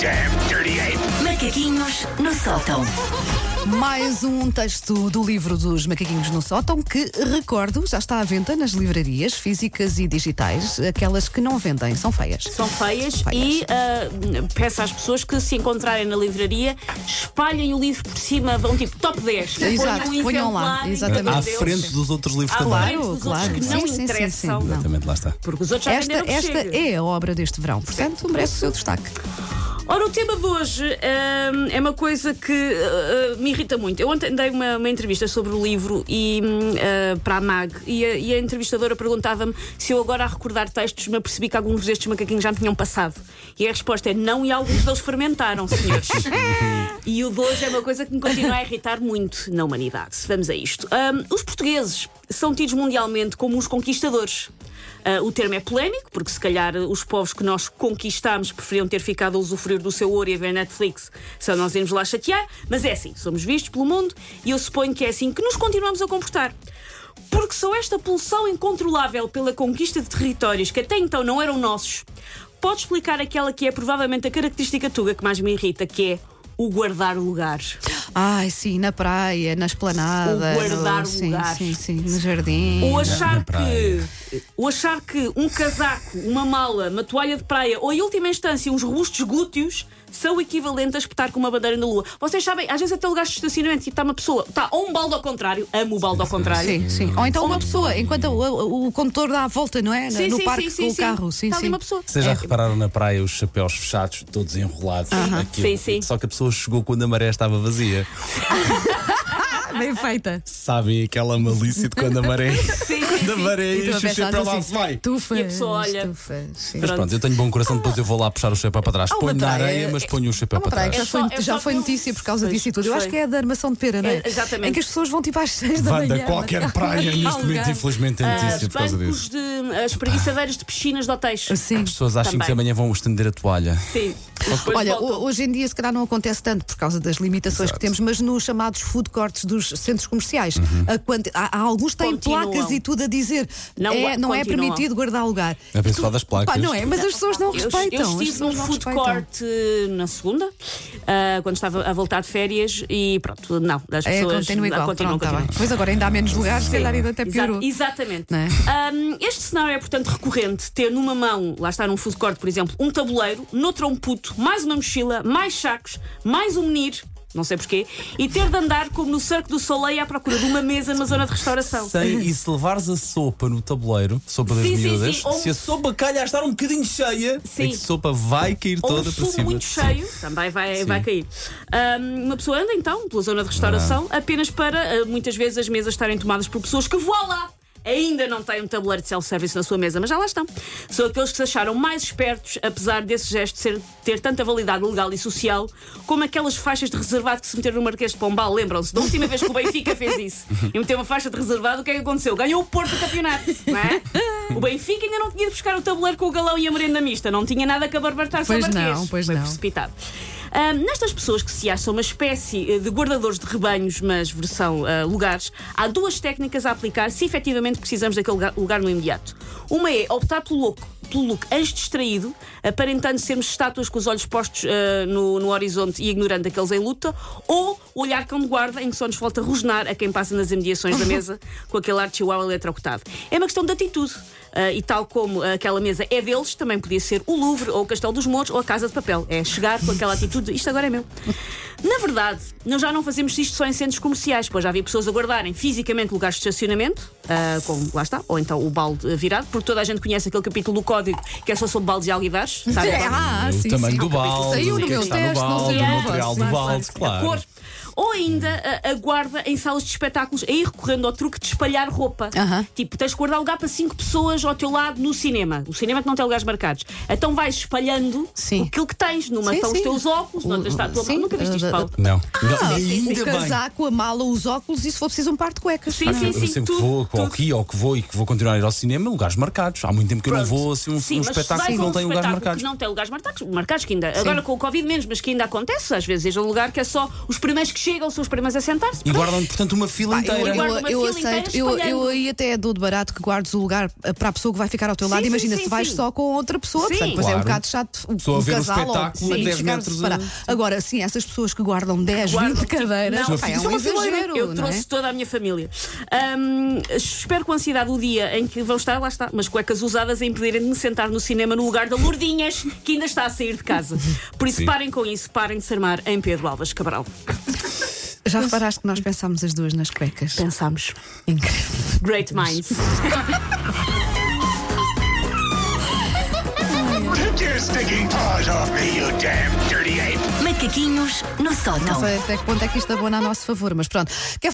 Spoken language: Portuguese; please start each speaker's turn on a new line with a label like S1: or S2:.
S1: damn dirty ape!
S2: Macaquinhos no sótão.
S3: Mais um texto do livro dos Macaquinhos no Sótão que, recordo, já está à venda nas livrarias físicas e digitais. Aquelas que não vendem são feias.
S4: São feias,
S3: Feias.
S4: e ah, peço às pessoas que se encontrarem na livraria, espalhem o livro por cima, vão tipo top 10.
S3: Exato,
S4: ponham um
S3: ponham lá, exatamente.
S5: À frente dos outros livros
S4: À
S5: também.
S4: outros
S3: claro.
S4: que
S3: Sim,
S4: não
S3: sim, sim,
S4: interessam.
S3: sim. Não.
S5: Exatamente, lá está.
S4: Porque os outros já
S3: Esta, esta é a obra deste verão, portanto, merece o seu destaque.
S4: Ora, o tema de hoje hum, é uma coisa que uh, me irrita muito. Eu ontem dei uma, uma entrevista sobre o livro e, uh, para a MAG e a, e a entrevistadora perguntava-me se eu agora a recordar textos me apercebi que alguns destes macaquinhos já me tinham passado. E a resposta é não e alguns deles fermentaram, senhores. e o de hoje é uma coisa que me continua a irritar muito na humanidade. Vamos a isto. Hum, os portugueses são tidos mundialmente como os conquistadores. Ah, o termo é polémico, porque se calhar os povos que nós conquistámos preferiam ter ficado a usufruir do seu ouro e a ver Netflix se nós irmos lá chatear, mas é assim, somos vistos pelo mundo e eu suponho que é assim que nos continuamos a comportar. Porque só esta pulsão incontrolável pela conquista de territórios que até então não eram nossos pode explicar aquela que é provavelmente a característica tuga que mais me irrita, que é o guardar lugar.
S3: Ai, sim, na praia, na esplanada.
S4: O guardar
S3: no, sim,
S4: lugar.
S3: sim, sim, no jardim.
S4: Ou achar que ou achar que um casaco, uma mala, uma toalha de praia ou em última instância uns robustos glúteos são equivalentes a espetar com uma bandeira na lua. Vocês sabem, às vezes até lugares de estacionamento, tipo, está uma pessoa, está ou um balde ao contrário, amo o balde ao contrário.
S3: Sim, sim. Ou então uma pessoa, enquanto o, o- o condutor dá a volta, não é?
S4: Sim,
S3: no
S4: sim,
S3: parque
S4: sim,
S3: com
S4: sim,
S3: o carro. Sim,
S4: Está ali
S3: sim.
S4: uma pessoa.
S5: Vocês já
S4: É.
S5: repararam na praia os chapéus fechados, todos enrolados? Aquilo.
S4: Sim, sim.
S5: Só que a pessoa chegou quando a maré estava vazia.
S3: Ah, bem feita.
S5: Sabem aquela malícia de quando a maré,
S4: Sim, sim,
S5: quando a
S4: sim.
S5: maré
S3: E tu
S5: enche o chapéu lá se vai.
S3: Tufas,
S4: E a pessoa olha.
S3: sim.
S5: Mas pronto, eu tenho bom coração, depois eu vou lá puxar o chapéu para trás.
S3: Uma
S5: Ponho na areia, mas ponho o chapéu
S3: uma
S5: para
S3: que já
S5: trás.
S4: É
S3: foi,
S4: é
S3: já
S4: só
S3: foi notícia por causa disso e tudo. Eu acho que é a da armação de pera, não é?
S4: É, exatamente.
S3: Em que as pessoas vão tipo às 6 da manhã.
S5: Vanda, qualquer praia neste momento, infelizmente, é notícia por causa disso.
S4: as preguiçadeiras de piscinas de hotéis.
S3: Sim.
S5: As pessoas às 5 da manhã vão estender a toalha.
S4: Sim.
S3: Olha,
S4: voltam.
S3: hoje em dia se calhar não acontece tanto por causa das limitações
S5: Exato.
S3: que temos, mas nos chamados food courts dos centros comerciais,
S5: Uhum.
S3: a quanti- há, há alguns que têm
S4: Continuam.
S3: placas e tudo a dizer
S4: Não
S3: é, não é permitido guardar lugar.
S5: A abençoar das placas.
S3: Pá, não é, mas as pessoas não
S4: Eu-
S3: respeitam.
S4: Eu,
S3: as
S4: estive num food
S3: respeitam.
S4: court eh, na segunda, ah, quando estava a voltar de férias, e pronto, não, as
S3: É,
S4: pessoas
S3: continua igual.
S4: continuam,
S3: Pronto, tá
S4: continuam.
S3: bem. Pois agora ainda há menos lugares, se calhar ainda até
S4: Exa-
S3: piorou.
S4: Exatamente.
S3: É?
S4: Ahm, este cenário é, portanto, recorrente. Ter numa mão, lá está num food court, por exemplo, um tabuleiro, noutra um puto, mais uma mochila, mais sacos, mais um menir, não sei porquê, e ter de andar como no Circo do Soleil à procura de uma mesa numa zona de restauração.
S5: Sem, e se levares a sopa no tabuleiro, sopa das
S4: Sim, sim,
S5: miúdas,
S4: sim, ou
S5: se a
S4: um-
S5: sopa calhar estar um bocadinho cheia,
S4: Sim.
S5: a sopa vai cair
S4: Ou um
S5: toda para cima.
S4: muito cheio, também vai,
S5: Sim.
S4: vai cair. Ahm, uma pessoa anda então pela zona de restauração apenas para ah, muitas vezes as mesas estarem tomadas por pessoas que voam lá. Ainda não têm um tabuleiro de self-service na sua mesa, mas já lá estão. São aqueles que se acharam mais espertos, apesar desse gesto ser- ter tanta validade legal e social, como aquelas faixas de reservado que se meteram no Marquês de Pombal. Lembram-se? Da última vez que o Benfica fez isso e meteu uma faixa de reservado, o que é que aconteceu? Ganhou o Porto do campeonato, não é? O Benfica ainda não tinha de buscar o tabuleiro com o galão e a merenda mista, não tinha nada que abarbatar
S3: Pois
S4: sobre
S3: não, pois
S4: Foi
S3: não.
S4: precipitado. Ahm, nestas pessoas que se acham uma espécie eh, de guardadores de rebanhos, mas versão ah, lugares, há duas técnicas a aplicar se efetivamente precisamos daquele lugar, lugar no imediato. Uma é optar pelo look, pelo look antes distraído, aparentando sermos estátuas com os olhos postos ah, no, no horizonte e ignorando aqueles em luta, ou o olhar cão de guarda, em que só nos falta rosnar a quem passa nas imediações da mesa com aquele ar de chihuahua eletrocutado. É uma questão de atitude. Ah, e tal como aquela mesa é deles, também podia ser o Louvre, ou o Castelo dos Mouros, ou a Casa de Papel. É chegar com aquela atitude de isto agora é meu. Na verdade, nós já não fazemos isto só em centros comerciais, pois já havia pessoas a guardarem fisicamente lugares de estacionamento, ah, como lá está, ou então o balde virado, porque toda a gente conhece aquele capítulo do código que é só sobre baldes e alguidares. Sabe?
S3: É, ah,
S5: o
S3: sim,
S5: tamanho
S3: sim.
S5: do balde,
S3: Saiu
S5: o
S3: no
S5: é
S3: meu
S5: está no
S3: teste, não
S5: balde,
S3: sei
S5: o material do balde,
S4: a
S5: claro.
S4: cor. Ou ainda a, a guarda em salas de espetáculos, a ir recorrendo ao truque de espalhar roupa. Tipo, tens de guardar lugar para cinco pessoas ao teu lado no cinema. O cinema que não tem lugares marcados. Então vais espalhando
S3: Sim.
S4: aquilo que tens. Numa
S3: Sim,
S4: estão os
S3: sim.
S4: teus óculos, noutra está a tua mão. Nunca viste isto,
S3: uh,
S4: Paulo?
S5: Não.
S3: Ah,
S5: Ainda
S3: o casaco, a mala, os óculos e se for preciso um par de cuecas.
S4: Sim,
S5: Eu
S4: sim, sim.
S5: sempre que vou,
S4: tudo.
S5: aqui ou que vou e que vou continuar a ir ao cinema, lugares marcados. Há muito tempo que eu não
S4: Pronto.
S5: vou assim um,
S4: Sim,
S5: um espetáculo que
S4: a
S5: não
S4: um
S5: tem lugares
S4: espetáculo
S5: marcados.
S4: Não tem lugares marcados, marcados que ainda. Agora com o Covid menos, mas que ainda acontece, às vezes é um lugar que é só os primeiros que chegam, são os primeiros a sentar-se.
S5: E guardam, portanto, uma fila
S3: Eu,
S5: inteira.
S3: eu, eu
S4: fila inteira
S3: aceito, eu, eu aí até dou de barato que guardes o lugar eh, para a pessoa que vai ficar ao teu
S4: Sim,
S3: lado.
S4: sim,
S3: Imagina
S4: sim,
S3: se vais
S4: sim.
S3: só com outra pessoa,
S4: Sim.
S3: portanto, depois é um bocado chato o,
S5: Pessoa
S3: o
S5: a ver o
S3: casal ou
S5: espetáculo a
S3: sim,
S5: 10
S3: ficar
S5: metros de-
S3: Agora, sim, essas pessoas que guardam 10,
S4: Guardam,
S3: 20 cadeiras,
S4: não,
S3: pá, é
S5: é
S3: um exagero.
S4: Eu trouxe
S3: é?
S4: toda a minha família. Espero com ansiedade o dia em que vão estar, lá está, umas cuecas usadas a impedirem de me sentar no cinema no lugar da Lourdinhas, que ainda está a sair de casa. Por isso,
S5: Sim.
S4: parem com isso, parem de se armar em Pedro Alves Cabral.
S3: Já reparaste que nós pensámos as duas nas cuecas?
S4: Pensámos.
S3: Incrível.
S4: Great minds.
S1: Take your stinking paws off me, you damn dirty ape!
S2: Macaquinhos no
S3: Não
S2: sótão.
S3: sei até que ponto é que isto abona a nosso favor, mas pronto. Quer